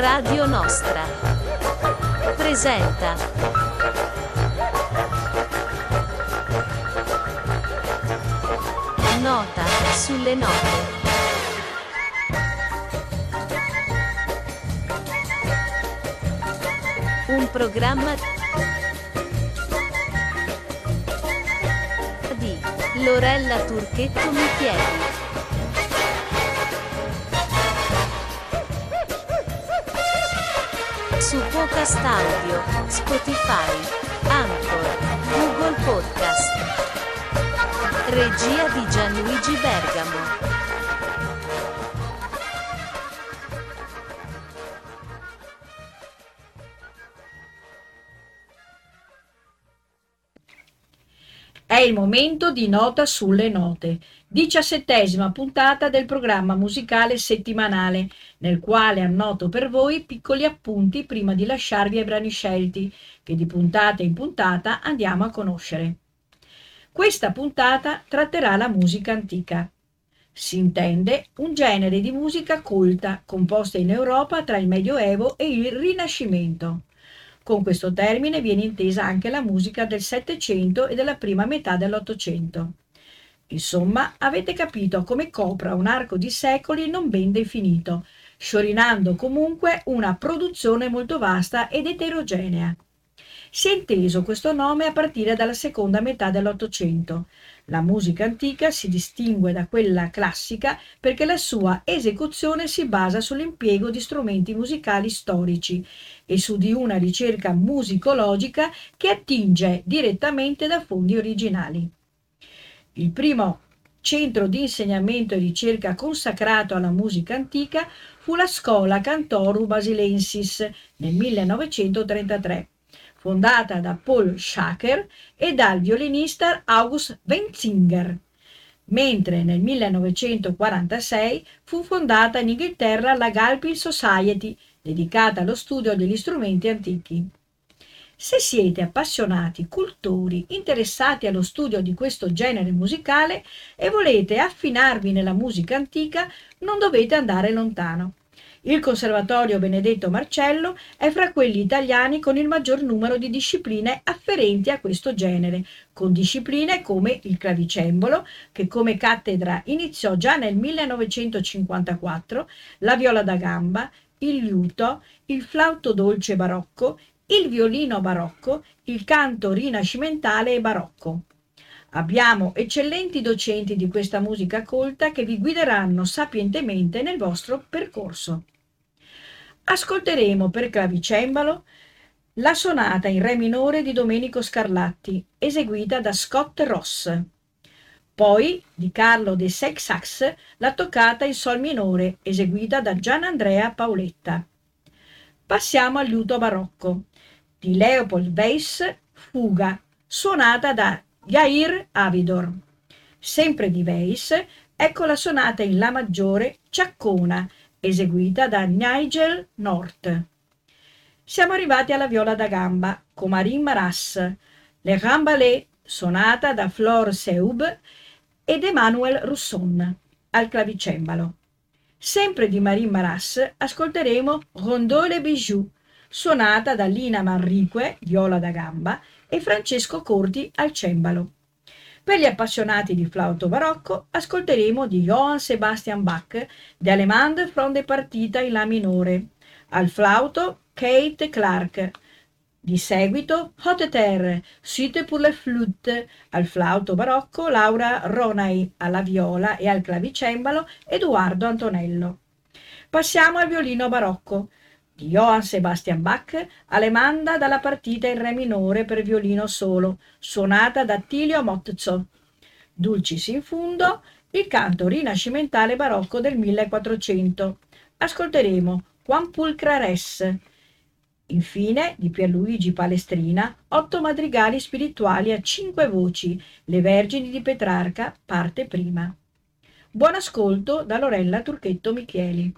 Radio Nostra presenta Nota sulle note. Un programma di Lorella Turchetto Michieli. Podcast Audio, Spotify, Anchor, Google Podcast. Regia di Gianluigi Bergamo. È il momento di Nota sulle note, diciassettesima puntata del programma musicale settimanale, nel quale annoto per voi piccoli appunti prima di lasciarvi ai brani scelti, che di puntata in puntata andiamo a conoscere. Questa puntata tratterà la musica antica. Si intende un genere di musica colta composta in Europa tra il Medioevo e il Rinascimento. Con questo termine viene intesa anche la musica del Settecento e della prima metà dell'Ottocento. Insomma, avete capito come copra un arco di secoli non ben definito, sciorinando comunque una produzione molto vasta ed eterogenea. Si è inteso questo nome a partire dalla seconda metà dell'Ottocento. La musica antica si distingue da quella classica perché la sua esecuzione si basa sull'impiego di strumenti musicali storici e su di una ricerca musicologica che attinge direttamente da fondi originali. Il primo centro di insegnamento e ricerca consacrato alla musica antica fu la Scola Cantorum Basilensis nel 1933 fondata da Paul Schacker e dal violinista August Wenzinger, mentre nel 1946 fu fondata in Inghilterra la Galpin Society, dedicata allo studio degli strumenti antichi. Se siete appassionati, cultori, interessati allo studio di questo genere musicale e volete affinarvi nella musica antica, non dovete andare lontano. Il Conservatorio Benedetto Marcello è fra quelli italiani con il maggior numero di discipline afferenti a questo genere, con discipline come il clavicembalo, che come cattedra iniziò già nel 1954, la viola da gamba, il liuto, il flauto dolce barocco, il violino barocco, il canto rinascimentale e barocco. Abbiamo eccellenti docenti di questa musica colta che vi guideranno sapientemente nel vostro percorso. Ascolteremo per clavicembalo la sonata in re minore di Domenico Scarlatti, eseguita da Scott Ross. Poi di Carlo de Seix-Sax la toccata in sol minore, eseguita da Gian Andrea Paoletta. Passiamo al liuto barocco di Leopold Weiss, Fuga, suonata da Jair Avidor. Sempre di Weiss, ecco la sonata in La maggiore Ciaccona, eseguita da Nigel North. Siamo arrivati alla viola da gamba con Marine Maras, Le Ramballet, suonata da Flore Seub ed Emmanuel Rousson al clavicembalo. Sempre di Marine Maras ascolteremo Rondeau le Bijou, suonata da Lina Manrique, viola da gamba, e Francesco Corti al cembalo. Per gli appassionati di flauto barocco ascolteremo di Johann Sebastian Bach De Allemande from de Partita in La minore, al flauto Kate Clark. Di seguito Haute Terre, Suite pour le flûte, al flauto barocco Laura Ronay, alla viola e al clavicembalo Edoardo Antonello. Passiamo al violino barocco Johann Sebastian Bach, Alemanda dalla partita in re minore per violino solo, suonata da Tilio Motzo. Dulcis in fundo, il canto rinascimentale barocco del 1400. Ascolteremo Quan pulcra res. Infine, di Pierluigi Palestrina, otto madrigali spirituali a cinque voci, Le Vergini di Petrarca, parte prima. Buon ascolto da Lorella Turchetto Micheli.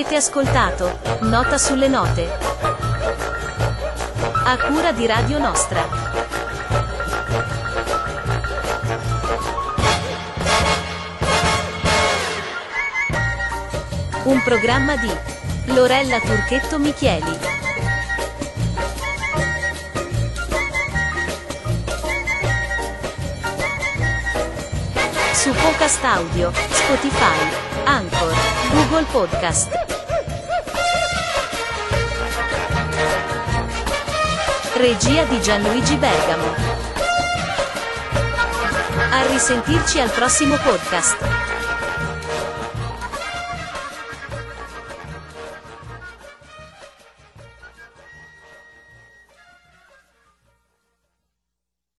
Avete ascoltato Nota sulle note. A cura di Radio Nostra. Un programma di Lorella Turchetto Michieli. Su Podcast Audio, Spotify, Anchor, Google Podcast. Regia di Gianluigi Bergamo. A risentirci al prossimo podcast.